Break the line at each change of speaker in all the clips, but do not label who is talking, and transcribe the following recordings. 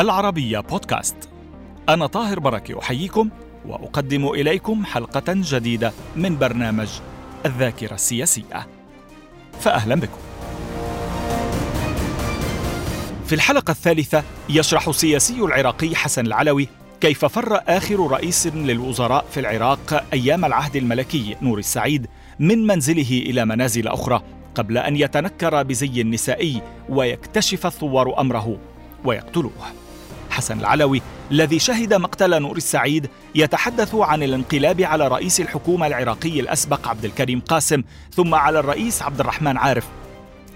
العربية بودكاست. أنا طاهر بركة أحييكم وأقدم إليكم حلقة جديدة من برنامج الذاكرة السياسية. فأهلا بكم. في الحلقة الثالثة يشرح السياسي العراقي حسن العلوي كيف فر آخر رئيس للوزراء في العراق أيام العهد الملكي نور السعيد من منزله إلى منازل أخرى قبل أن يتنكر بزي نسائي ويكتشف الثوار أمره ويقتلوه. حسن العلوي الذي شهد مقتل نور السعيد يتحدث عن الانقلاب على رئيس الحكومة العراقي الأسبق عبد الكريم قاسم ثم على الرئيس عبد الرحمن عارف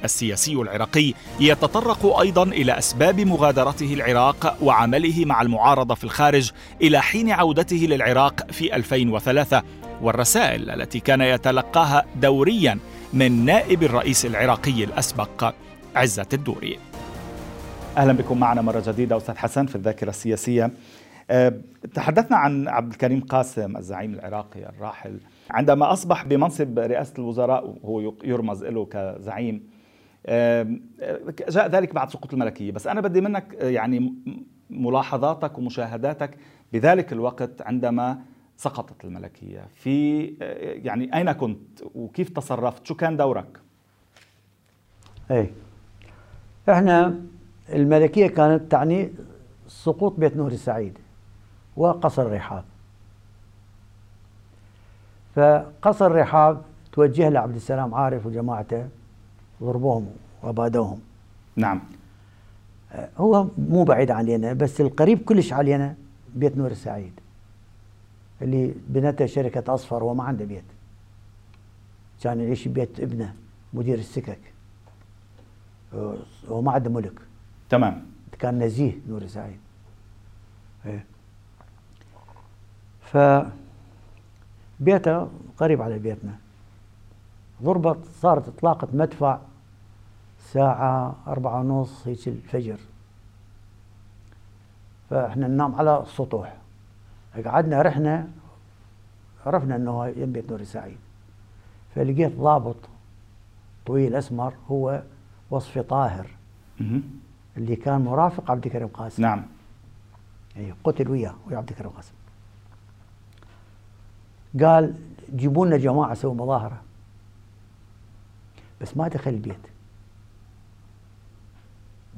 السياسي العراقي يتطرق أيضا إلى أسباب مغادرته العراق وعمله مع المعارضة في الخارج إلى حين عودته للعراق في 2003 والرسائل التي كان يتلقاها دوريا من نائب الرئيس العراقي الأسبق عزة الدوري.
أهلا بكم معنا مرة جديدة أستاذ حسن في الذاكرة السياسية. أه تحدثنا عن عبد الكريم قاسم الزعيم العراقي الراحل. عندما أصبح بمنصب رئاسة الوزراء وهو يرمز له كزعيم جاء ذلك بعد سقوط الملكية. بس أنا بدي منك يعني ملاحظاتك ومشاهداتك بذلك الوقت عندما سقطت الملكية. في يعني أين كنت؟ وكيف تصرفت؟ شو كان دورك؟
اي إحنا الملكية كانت تعني سقوط بيت نور السعيد وقصر الرحاب فقصر الرحاب توجه لعبد السلام عارف وجماعته ضربوهم وأبادوهم.
نعم.
هو مو بعيد علينا بس القريب كلش علينا بيت نور السعيد اللي بنته شركة أصفر وما عنده بيت. كان يعيش ببيت ابنه مدير السكك وما عنده ملك.
تمام.
كان نزيه نور السعيد إيه. ف بيته قريب على بيتنا. ضربت صارت اطلاقة مدفع الساعة أربعة ونص هيك الفجر. فإحنا ننام على السطوح. قعدنا رحنا عرفنا أنه يم بيت نور سعيد. فلقيت ضابط طويل أسمر هو وصفي طاهر. اللي كان مرافق عبد الكريم قاسم.
نعم.
أي قتل وياه ويا عبد الكريم قاسم. قال جيبوا لنا جماعة سووا مظاهرة. بس ما دخل البيت.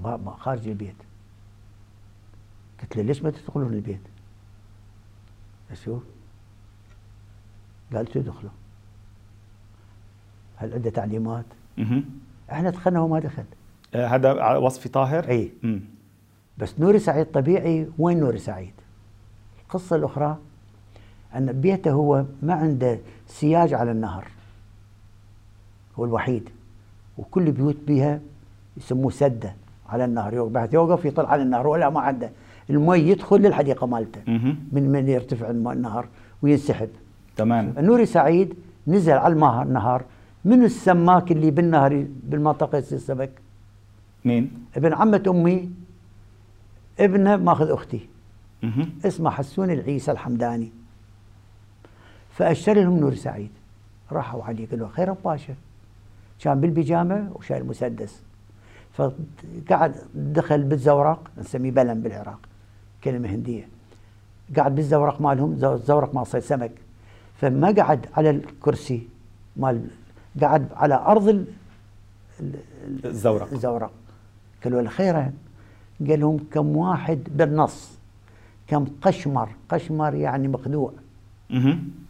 ما خارج البيت. قلت له ليش ما تدخلون البيت؟ أشوف قال تدخلوا هل عنده تعليمات. إحنا دخلنا وما دخل.
هذا وصفي طاهر؟
اي. بس نوري سعيد طبيعي وين نوري سعيد؟ القصة الأخرى أن بيته هو ما عنده سياج على النهر. هو الوحيد. وكل بيوت بها يسموه سدة على النهر. يوقف يوقف يطلع على النهر ولا ما عنده. المي يدخل للحديقة مالته. من من يرتفع النهر وينسحب.
تمام.
النوري سعيد نزل على النهر. من السماك اللي بالنهر بالمنطقة يصير سمك؟
مين؟
ابن عمة أمي ابنه ماخذ أختي.
مه.
اسمه حسون العيسى الحمداني. فأشتري لهم نور سعيد. راحوا عليه قالوا خير باشا كان بالبيجامة وشايل مسدس فقعد دخل بالزورق نسميه بلم بالعراق كلمة هندية. قعد بالزورق مالهم الزورق مال صيد سمك. فما قعد على الكرسي مال قعد على أرض ال
الزورق.
الزورق. قالوا له خيرا قال لهم كم واحد بالنص. كم قشمر. قشمر يعني مخدوع.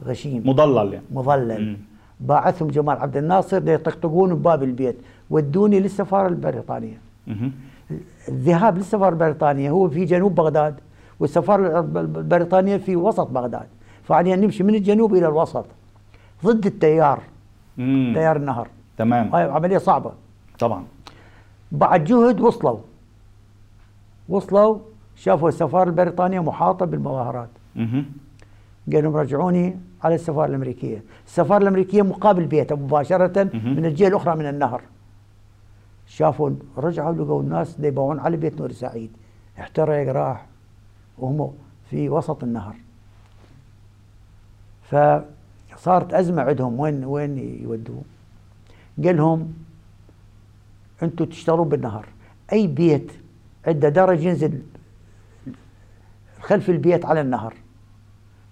غشيم.
مضلل يعني.
مظلل
مم.
باعثهم جمال عبد الناصر ليطقطقون بباب البيت. ودوني للسفارة
البريطانية.
الذهاب للسفارة البريطانية هو في جنوب بغداد والسفارة البريطانية في وسط بغداد. فعلينا نمشي من الجنوب إلى الوسط. ضد التيار.
مم.
تيار النهر.
تمام.
هاي عملية صعبة.
طبعا.
بعد جهد وصلوا وصلوا شافوا السفارة البريطانية محاطة بالمظاهرات
مه.
قال لهم رجعوني على السفارة الأمريكية، السفارة الأمريكية مقابل بيته مباشرة من الجهة الأخرى من النهر. شافوا رجعوا لقوا الناس يبيعون على بيت نور سعيد، احترق راح وهم في وسط النهر. فصارت أزمة عندهم وين وين يودوه؟ قال لهم أنتم تشترون بالنهر، أي بيت عنده درج ينزل خلف البيت على النهر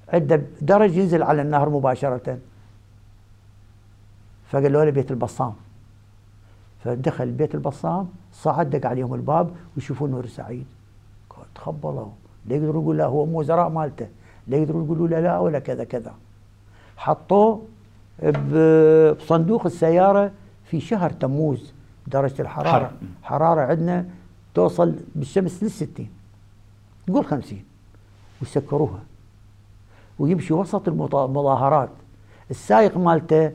عنده درج ينزل على النهر مباشرة. فقالوا له بيت البصام. فدخل بيت البصام صعد دق عليهم الباب ويشوفون نور سعيد. تخبلوا لا يقدروا يقول له هو مو وزراء مالته. لا يقدروا يقولوا له لا ولا كذا كذا. حطوه بصندوق السيارة في شهر تموز. درجة الحرارة. حر. حرارة عندنا توصل بالشمس للستين. نقول خمسين. وسكروها ويمشي وسط المظاهرات. السائق مالته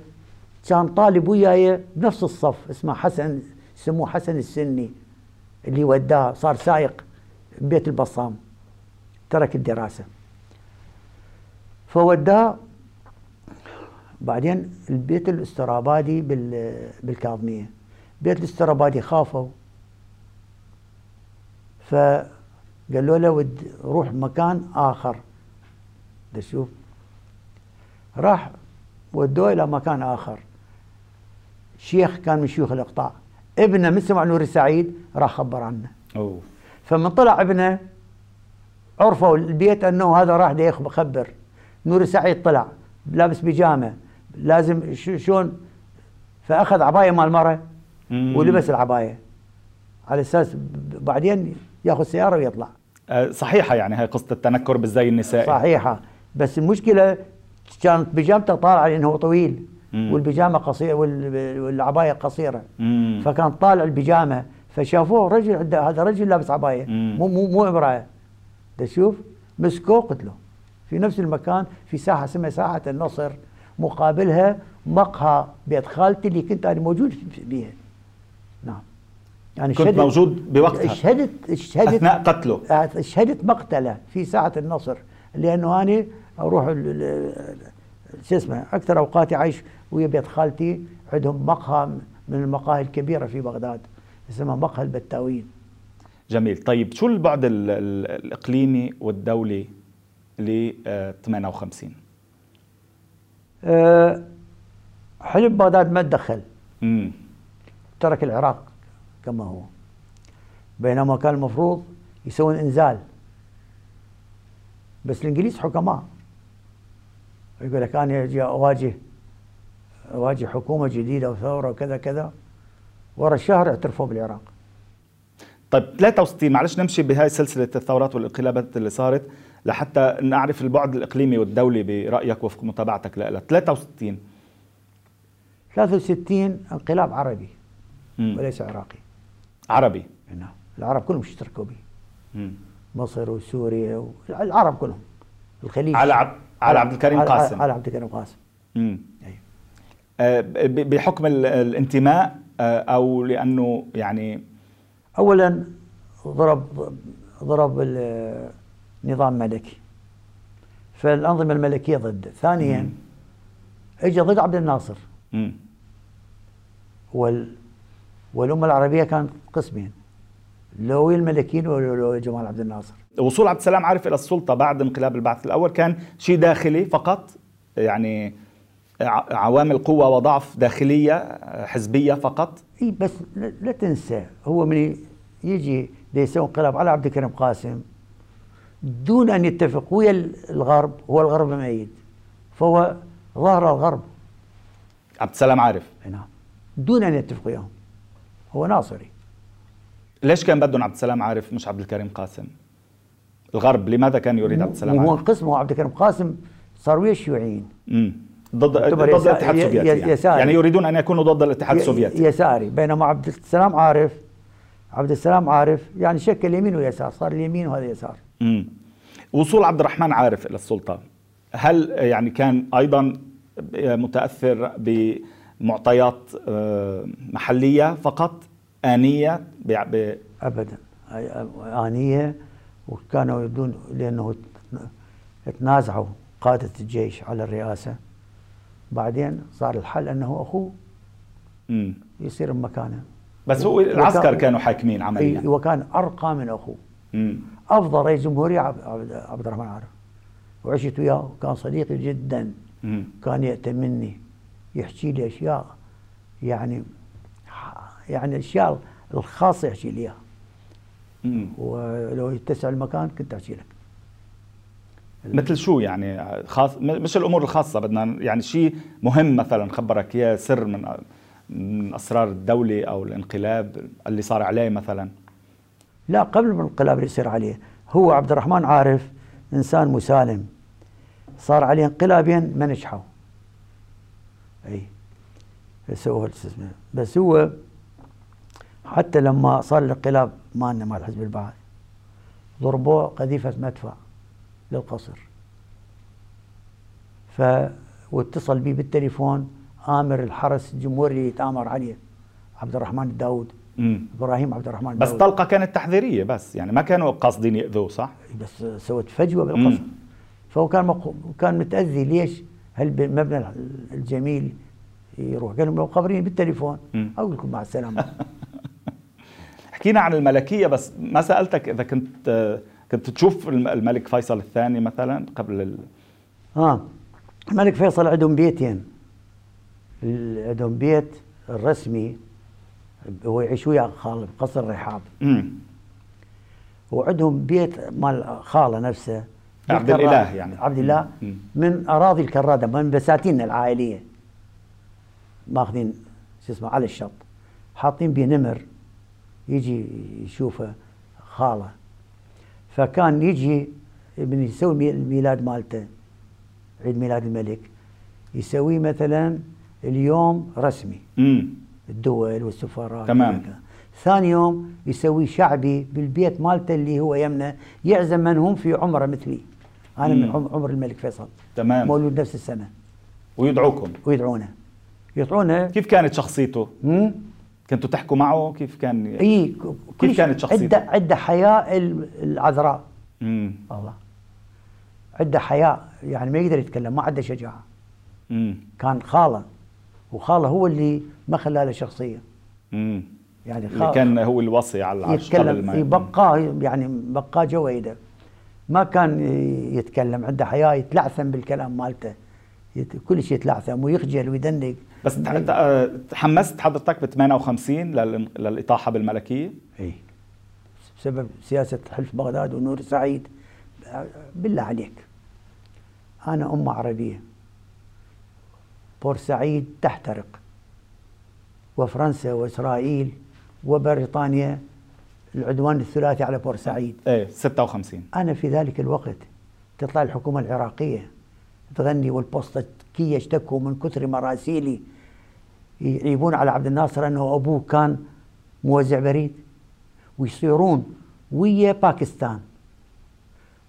كان طالب وياي بنفس الصف اسمه حسن يسموه حسن السني اللي وداه صار سائق بيت البصام. ترك الدراسة. فوداه. بعدين البيت الاسترابادي بالكاظمية. بيت الاسترابادي خافوا. فقالوا له ود روح مكان آخر. شوف. راح ودوه إلى مكان آخر. شيخ كان من شيوخ الإقطاع. ابنه من سمع نور السعيد راح خبر عنه. أوه. فمن طلع ابنه عرفوا البيت أنه هذا راح يخبر نور السعيد طلع لابس بيجامة لازم شلون؟ فأخذ عباية مال مرة ولبس العباية. على أساس بعدين ياخذ سيارة ويطلع.
أه، صحيحة يعني هاي قصة التنكر بالزي النسائي.
صحيحة. بس المشكلة كانت بيجامته طالعة لأنه طويل. والبيجامة قصيره والعباية قصيرة. مم. فكان طالع البيجامة. فشافوه رجل عنده هذا رجل لابس عباية. مو مو مو امرأة. تشوف مسكوه قتلوه في نفس المكان في ساحة اسمها ساحة النصر. مقابلها مقهى بيت خالتي اللي كنت أنا موجود بيها نعم.
يعني كنت موجود بوقتها.
شهدت شهدت
أثناء قتله.
شهدت مقتلة في ساعة النصر لأنه أنا أروح شو اسمه أكثر اوقاتي عايش ويا بيت خالتي عندهم مقهى من المقاهي الكبيرة في بغداد اسمها مقهى البتاوين.
جميل. طيب شو البعد الإقليمي والدولي ل 58
أه حلف بغداد ما تدخل. ترك العراق كما هو. بينما كان المفروض يسوون إنزال. بس الإنجليز حكماء. يقول لك أنا أجي أواجه أواجه حكومة جديدة وثورة وكذا كذا ورا الشهر اعترفوا بالعراق.
طيب 63 معلش نمشي بهاي سلسلة الثورات والانقلابات اللي صارت لحتى نعرف البعد الإقليمي والدولي برأيك وفق متابعتك لها 63
63 انقلاب عربي. وليس عراقي.
عربي.
نعم. العرب كلهم اشتركوا به مصر وسوريا العرب كلهم.
الخليج. على عب... على عبد الكريم قاسم.
على عبد الكريم قاسم. امم
بحكم الانتماء أه أو لأنه يعني
اولا ضرب ضرب النظام الملكي فالأنظمة الملكية ضده ثانيا اجى ضد عبد الناصر. مم. وال والأمة العربية كانت قسمين لو الملكيين ولو جمال عبد الناصر.
وصول عبد السلام عارف إلى السلطة بعد انقلاب البعث الأول كان شيء داخلي فقط يعني عوامل قوة وضعف داخلية حزبية فقط.
إي بس لا تنسى هو من يجي يسوي انقلاب على عبد الكريم قاسم دون أن يتفق ويا الغرب هو الغرب ميت فهو ظهر الغرب.
عبد السلام عارف.
نعم. دون أن يتفق وياهم. هو ناصري.
ليش كان بدهم عبد السلام عارف مش عبد الكريم قاسم؟ الغرب لماذا كان يريد عبد السلام
عارف؟ هو قسمه عبد الكريم قاسم صار ويا الشيوعيين
امم ضد ضد الاتحاد السوفيتي يعني. يساري. يعني يريدون أن يكونوا ضد الاتحاد السوفيتي.
يساري. بينما عبد السلام عارف عبد السلام عارف يعني شكل يمين ويسار صار اليمين وهذا يسار.
امم وصول عبد الرحمن عارف إلى السلطة. هل يعني كان أيضا متأثر بمعطيات آه، محلية فقط آنية
ب... أبدا. آنية وكانوا يدون لأنه تنازعوا قادة الجيش على الرئاسة. بعدين صار الحل أنه أخوه مم. يصير بمكانه
بس هو العسكر كانوا حاكمين عمليا.
وكان أرقى من أخوه. مم. أفضل رئيس جمهورية عبد الرحمن عارف. وعشت وياه وكان صديقي جدا. مم. كان يأتمني يحكي لي أشياء يعني يعني الاشياء الخاصة يحكي لي إياها. ولو يتسع المكان كنت أحكي لك.
مثل شو يعني؟ خاص مش الأمور الخاصة بدنا يعني شيء مهم مثلا خبرك إياه سر من من أسرار الدولة أو الانقلاب اللي صار عليه مثلا.
لا قبل من الانقلاب اللي يصير عليه هو عبد الرحمن عارف إنسان مسالم صار عليه انقلابين ما نجحوا. أي بس هو بس هو حتى لما صار الانقلاب مالنا مال حزب البعث ضربوه قذيفة مدفع للقصر ف واتصل بي بالتليفون آمر الحرس الجمهوري يتآمر عليه عبد الرحمن الداود
مم.
إبراهيم عبد الرحمن
بس
الداود.
طلقة كانت تحذيرية بس يعني ما كانوا قاصدين يأذوه صح؟
بس سوت فجوة بالقصر
مم.
فهو كان مق... كان متأذي ليش؟ هل بالمبنى الجميل يروح؟ قال لهم لو خبريني بالتليفون. أقول لكم مع السلامة.
حكينا عن الملكية بس ما سألتك إذا كنت كنت تشوف الم- الملك فيصل الثاني مثلا قبل ال...
آه. الملك فيصل عندهم بيتين. عندهم بيت الرسمي هو يعيش ويا خاله بقصر الرحاب
مم.
وعندهم بيت مال خالة نفسه.
عبد. الإله يعني.
عبد الله
مم.
من أراضي الكرادة من بساتيننا العائلية ماخذين شو اسمه على الشط حاطين بيه نمر يجي يشوفه خالة فكان يجي من يسوي مي- الميلاد مالته عيد ميلاد الملك يسويه مثلا اليوم رسمي
مم.
الدول والسفارات
تمام.
ثاني يوم يسوي شعبي بالبيت مالته اللي هو يمنه يعزم من هم في عمره مثلي أنا من
مم.
عم- عمر الملك فيصل
تمام
مولود نفس السنة
ويدعوكم
ويدعونه يدعونه
كيف كانت شخصيته؟
مم؟
كنتوا تحكوا معه كيف كان.
إي
كيف كانت. شخصيته؟
عنده عنده حياء ال- العذراء
مم.
الله عنده حياء يعني ما يقدر يتكلم ما عنده شجاعة
مم.
كان خالة وخالة هو اللي ما خلاه له شخصية
مم.
يعني
اللي
خاله
كان هو الوصي على العرش قبل
يتكلم
ما
يبقاه يعني بقاه جوا ايده ما كان يتكلم عنده حياة يتلعثم بالكلام مالته. كل شيء يتلعثم ويخجل ويدنق
بس تح- تح- تحمست حضرتك ب 58 لل- للإطاحة بالملكية؟
اي بسبب سياسة حلف بغداد ونور سعيد. بالله عليك. أنا امه عربية. بورسعيد تحترق. وفرنسا وإسرائيل وبريطانيا العدوان الثلاثي على بورسعيد
إيه 56
أنا في ذلك الوقت تطلع الحكومة العراقية تغني والبوسطكية اشتكوا من كثر مراسيلي يعيبون على عبد الناصر أنه أبوه كان موزع بريد. ويصيرون ويا باكستان.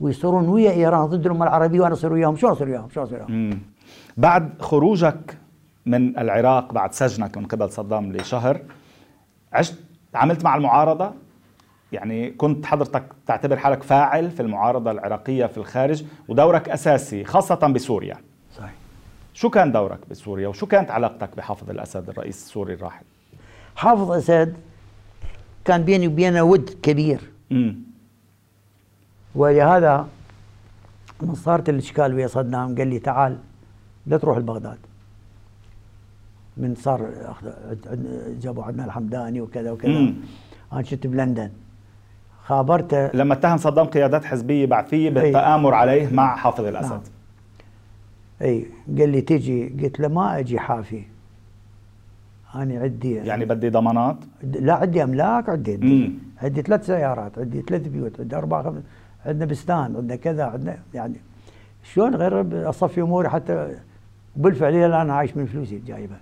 ويصيرون ويا إيران ضد الأمة العربية وأنا أصير وياهم. شلون أصير وياهم؟ شلون أصير وياهم.
بعد خروجك من العراق بعد سجنك من قبل صدام لشهر عشت تعاملت مع المعارضة؟ يعني كنت حضرتك تعتبر حالك فاعل في المعارضة العراقية في الخارج ودورك أساسي خاصة بسوريا.
صحيح.
شو كان دورك بسوريا؟ وشو كانت علاقتك بحافظ الأسد الرئيس السوري الراحل؟
حافظ أسد كان بيني وبينه ود كبير.
مم.
ولهذا من صارت الإشكال ويا صدام قال لي تعال لا تروح لبغداد. من صار جابوا عدنان الحمداني وكذا وكذا.
مم.
أنا كنت بلندن. خابرته.
لما اتهم صدام قيادات حزبية بعثية بالتآمر عليه مع حافظ الأسد.
نعم. اي قال لي تجي. قلت له ما أجي حافي. أنا عندي
يعني بدي ضمانات؟
لا عندي أملاك عندي. عندي, عندي ثلاث سيارات عندي ثلاث بيوت عندي أربع خمس عندنا بستان عندنا كذا عندنا يعني شلون غير أصفي أموري حتى بالفعل الآن عايش من فلوسي جايبها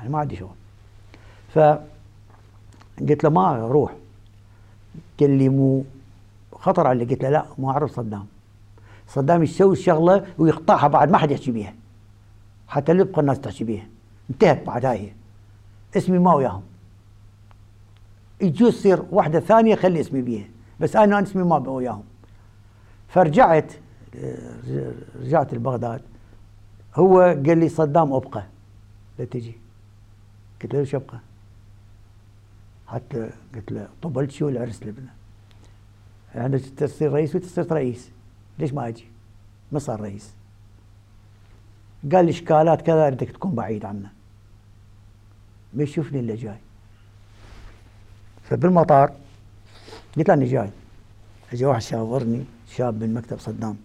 أنا ما عندي شغل. ف قلت له ما أروح. مو خطر علي قلت له لا ما أعرف صدام. صدام يسوي الشغلة ويقطعها بعد ما حد يحكي بيها. حتى لا يبقى الناس تحكي بيها. انتهت بعد هاي اسمي ما وياهم. يجوز يصير واحدة ثانية خلي اسمي بيها. بس أنا اسمي ما وياهم. فرجعت رجعت لبغداد. هو قال لي صدام أبقى. لا تجي. قلت له ليش أبقى؟ حتى قلت له طبلت شو العرس لبنى يعني تصير رئيس وتصير رئيس. ليش ما أجي؟ ما صار رئيس. قال لي إشكالات كذا بدك تكون بعيد عنا ما يشوفني إلا جاي. فبالمطار قلت له اني جاي. اجى واحد شاورني شاب من مكتب صدام.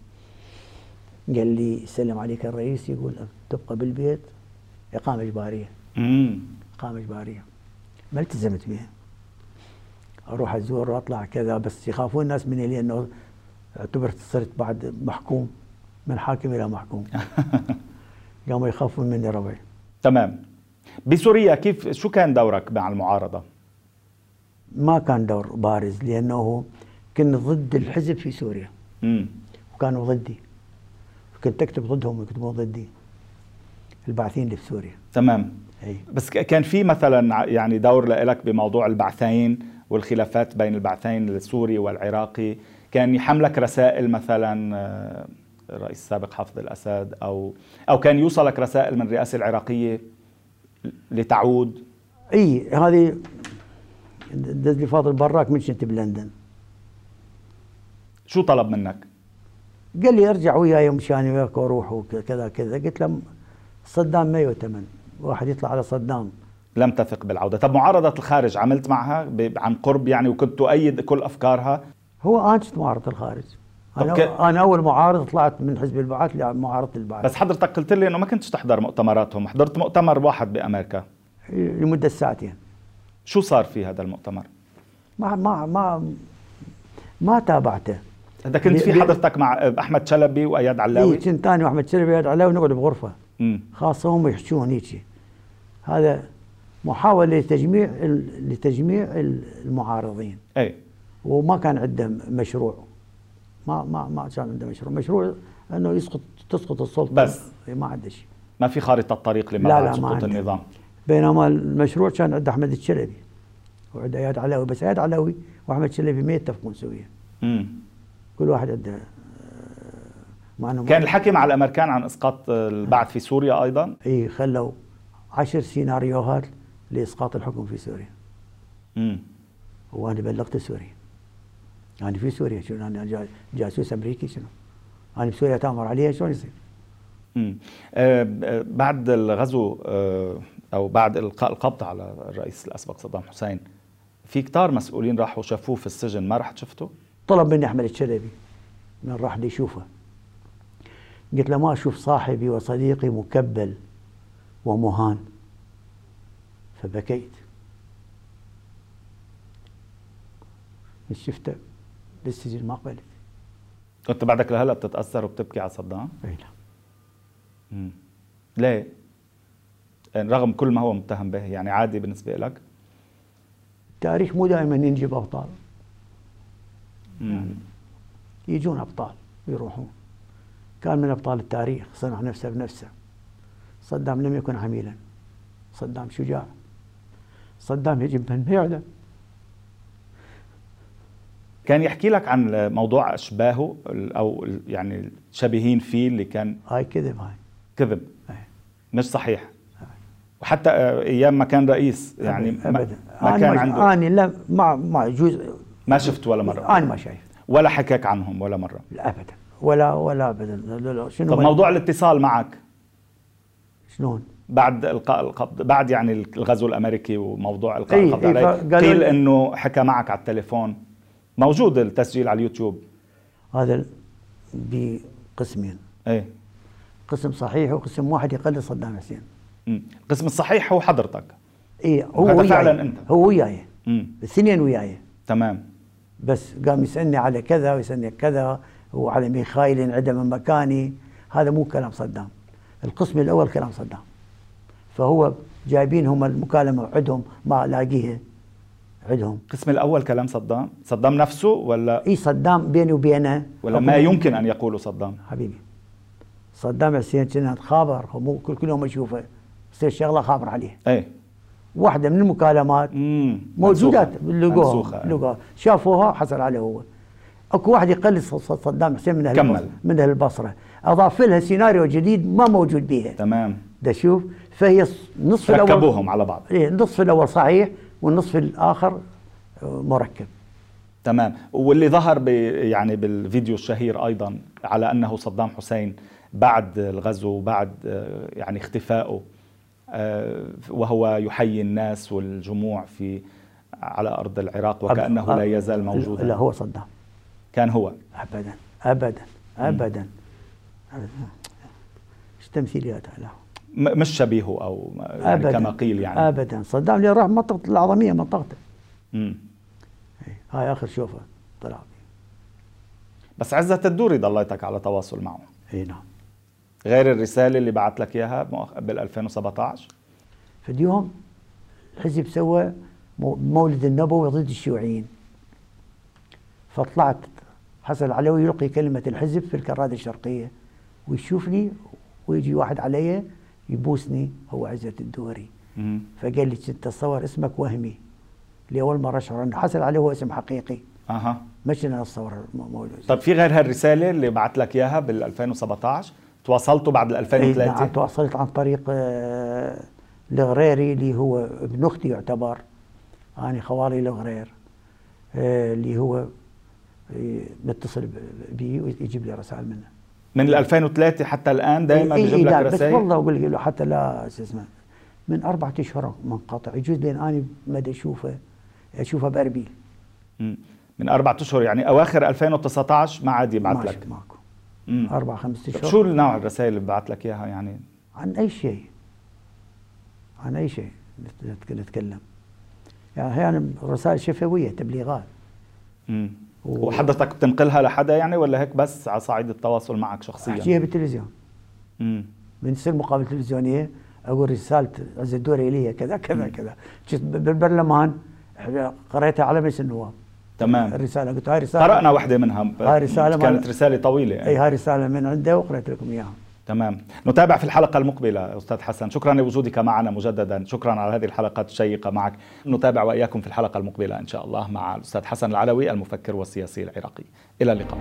قال لي سلم عليك الرئيس. يقول تبقى بالبيت. إقامة إجبارية.
امم
إقامة إجبارية. ما التزمت بها؟ أروح أزور وأطلع كذا بس يخافون الناس مني لأنه اعتبرت صرت بعد محكوم من حاكم إلى محكوم. قاموا يخافون مني ربعي.
تمام. بسوريا كيف شو كان دورك مع المعارضة؟
ما كان دور بارز لأنه كنت ضد الحزب في سوريا.
امم
وكانوا ضدي. كنت أكتب ضدهم ويكتبون ضدي البعثين اللي في سوريا
تمام.
أي
بس ك- كان في مثلا يعني دور لك بموضوع البعثين والخلافات بين البعثين السوري والعراقي. كان يحملك رسائل مثلا آه، الرئيس السابق حافظ الأسد أو أو كان يوصلك رسائل من الرئاسة العراقية لتعود؟
إي هذه دز لي فاضل براك من كنت بلندن.
شو طلب منك؟
قال لي أرجع وياي مشان وياك وأروح وكذا كذا قلت له صدام ما يؤتمن واحد يطلع على صدام.
لم تثق بالعودة، طب معارضة الخارج عملت معها عن قرب يعني وكنت تؤيد كل أفكارها؟
هو أنا كنت معارض الخارج. أنا
ك-
أنا أول معارض طلعت من حزب البعث لمعارضة البعث
بس حضرتك قلت لي إنه ما كنتش تحضر مؤتمراتهم، حضرت مؤتمر واحد بأمريكا،
لمدة ساعتين.
شو صار في هذا المؤتمر؟
ما ما ما ما تابعته.
انت كنت في حضرتك مع أحمد شلبي وأياد علاوي؟
اي كنت أنا وأحمد شلبي علاوي نقعد بغرفة.
امم
خاصة هم يحشون هيك هذا محاولة لتجميع لتجميع ال- المعارضين.
إيه
وما كان عنده مشروع. ما ما ما كان عنده مشروع. مشروع أنه يسقط تسقط السلطة.
بس.
ما عنده شيء.
ما في خارطة طريق لما
لا
بعد
لا ما
سقوط. النظام.
بينما المشروع كان عند أحمد الشلبي. وعند أياد علاوي بس أياد علاوي وأحمد الشلبي ما يتفقون سويا. كل واحد عنده آه،
كان الحكي مع الأمريكان عن إسقاط البعث في سوريا أيضا؟
اي خلوا عشر سيناريوهات لإسقاط الحكم في سوريا.
امم
وأنا بلغت سوريا. أنا في سوريا شنو؟ أنا جا- جاسوس أمريكي شنو؟ أنا بسوريا تأمر عليها شلون يصير؟
امم آه بعد الغزو آه أو بعد إلقاء القبض على الرئيس الأسبق صدام حسين في كتار مسؤولين راحوا شافوه في السجن ما رحت شفته؟
طلب مني أحمد الشلبي من راح لي يشوفه. قلت له ما أشوف صاحبي وصديقي مكبل. ومهان. فبكيت. بس شفته بالسجن ما قبلت.
كنت بعدك لهلا بتتأثر وبتبكي على صدام؟
إي نعم.
مم. ليه؟ يعني رغم كل ما هو متهم به يعني عادي بالنسبة لك
التاريخ مو دائما ينجب ابطال
مم.
يجون أبطال ويروحون كان من أبطال التاريخ صنع نفسه بنفسه. صدام لم يكن عميلا. صدام شجاع. صدام يجب أن يعلم
كان يحكي لك عن موضوع أشباهه أو يعني شبيهين فيه اللي كان
هاي كذب هاي.
كذب.
أي.
مش صحيح. وحتى أيام ما كان رئيس يعني ما,
ابدا.
ما
أنا
كان
ما
عنده.
أنا لا ما ما يجوز.
ما شفت ولا مرة.
أنا ما شايف.
ولا حكاك عنهم ولا مرة.
لا ابدا. ولا ولا ابدا. لا لا لا شنو
طب موضوع الاتصال معك.
شلون؟
بعد القاء القبض بعد يعني الغزو الأمريكي وموضوع القاء
إيه،
القبض
إيه،
عليك قيل إنه حكى معك على التليفون. موجود التسجيل على اليوتيوب.
هذا بقسمين.
إيه.
قسم صحيح وقسم واحد يقلد صدام حسين.
القسم الصحيح هو حضرتك.
اي هو وياي.
فعلاً أنت.
هو وياي. الاثنين وياي.
تمام.
بس قام يسألني على كذا ويسألني كذا وعلى ميخائيل انعدم من مكاني. هذا مو كلام صدام. القسم الأول كلام صدام. فهو جايبين هم المكالمة عندهم ما الاقيها عندهم
القسم الأول كلام صدام. صدام نفسه ولا؟
إي صدام بيني وبينه.
ولا ما يمكن أن يقوله صدام؟
حبيبي صدام حسين كنا خابر مو كل كل يوم اشوفه يصير شغلة خابر عليه.
إيه
واحدة من المكالمات. موجودات. لقوها. لقوها. شافوها حصل عليه هو. اكو واحد يقلد ص- ص- صدام حسين من أهل
كمل.
من أهل البصرة. أضاف لها سيناريو جديد ما موجود بيها
تمام.
ده شوف فهي النصف الأول
ركبوهم على بعض.
إيه النصف الأول صحيح والنصف الآخر آه، مركب.
تمام. واللي ظهر ب يعني بالفيديو الشهير أيضا على أنه صدام حسين بعد الغزو وبعد آه، يعني اختفائه آه، وهو يحيي الناس والجموع في على أرض العراق وكأنه لا يزال موجودا.
لا هو صدام.
كان هو.
ابدا ابدا ابدا. إيش تمثيليات له
م- مش شبيهه أو يعني
ابدا
كما قيل يعني.
ابدا. صدام اللي راح منطقة العظمية منطقته.
مم.
إيه، هاي آخر شوفة طلع
بس عزت الدوري ضليتك على تواصل معه.
اي نعم.
غير الرسالة اللي بعت لك إياها بال 2017
في اليوم الحزب سوى مو- مولد النبوي ضد الشيوعيين. فطلعت حسن العلوي يلقي كلمة الحزب في الكرادة الشرقية ويشوفني ويجي واحد علي يبوسني هو عزة الدوري. فقال لي انت تصور اسمك وهمي. لأول مرة أشعر أن حسن العلوي هو اسم حقيقي.
أها.
مش أنا أتصور مولد
طيب في غير هالرسالة اللي بعت لك إياها بال 2017 تواصلتوا بعد ال
إيه،
2003
نعم تواصلت عن طريق آه، الغريري اللي هو ابن أختي يعتبر. أنا خوالي الغرير آه، اللي هو ب- بي ويجيب لي رسائل منه.
من ال 2003 حتى الآن دائما
إيه،
بيجيب
إيه،
لك
لا، بس
رسائل؟
والله أقول لك حتى لا اسمه من أربعة أشهر منقطع يجوز لين أنا مدى أشوفه أشوفه
بأربيل. من أربعة أشهر يعني أواخر 2019 ما عاد يبعث لك.
ماكو. أربع خمس
طب
أشهر.
شو النوع الرسائل اللي بعت لك إياها يعني؟
عن أي شيء. عن أي شيء نت- نتكلم. يعني أحيانا رسائل شفوية تبليغات.
مم.
و-
وحضرتك بتنقلها لحدا يعني ولا هيك بس على صعيد التواصل معك شخصيا؟
أحكيها بالتلفزيون.
مم.
من تصير مقابله تلفزيونيه أقول رسالة عز الدوري لي كذا كذا كذا. شفت بالبرلمان قريتها على مجلس النواب.
تمام.
الرساله قلت هاي رسالة
قرأنا واحدة منها
هاي رسالة
كانت رسالة طويلة يعني.
إي هاي رسالة من عنده وقريت لكم إياها.
تمام. نتابع في الحلقة المقبلة أستاذ حسن. شكرا لوجودك معنا مجددا. شكرا على هذه الحلقات الشيقة معك. نتابع وإياكم في الحلقة المقبلة إن شاء الله مع الأستاذ حسن العلوي المفكر والسياسي العراقي. إلى اللقاء.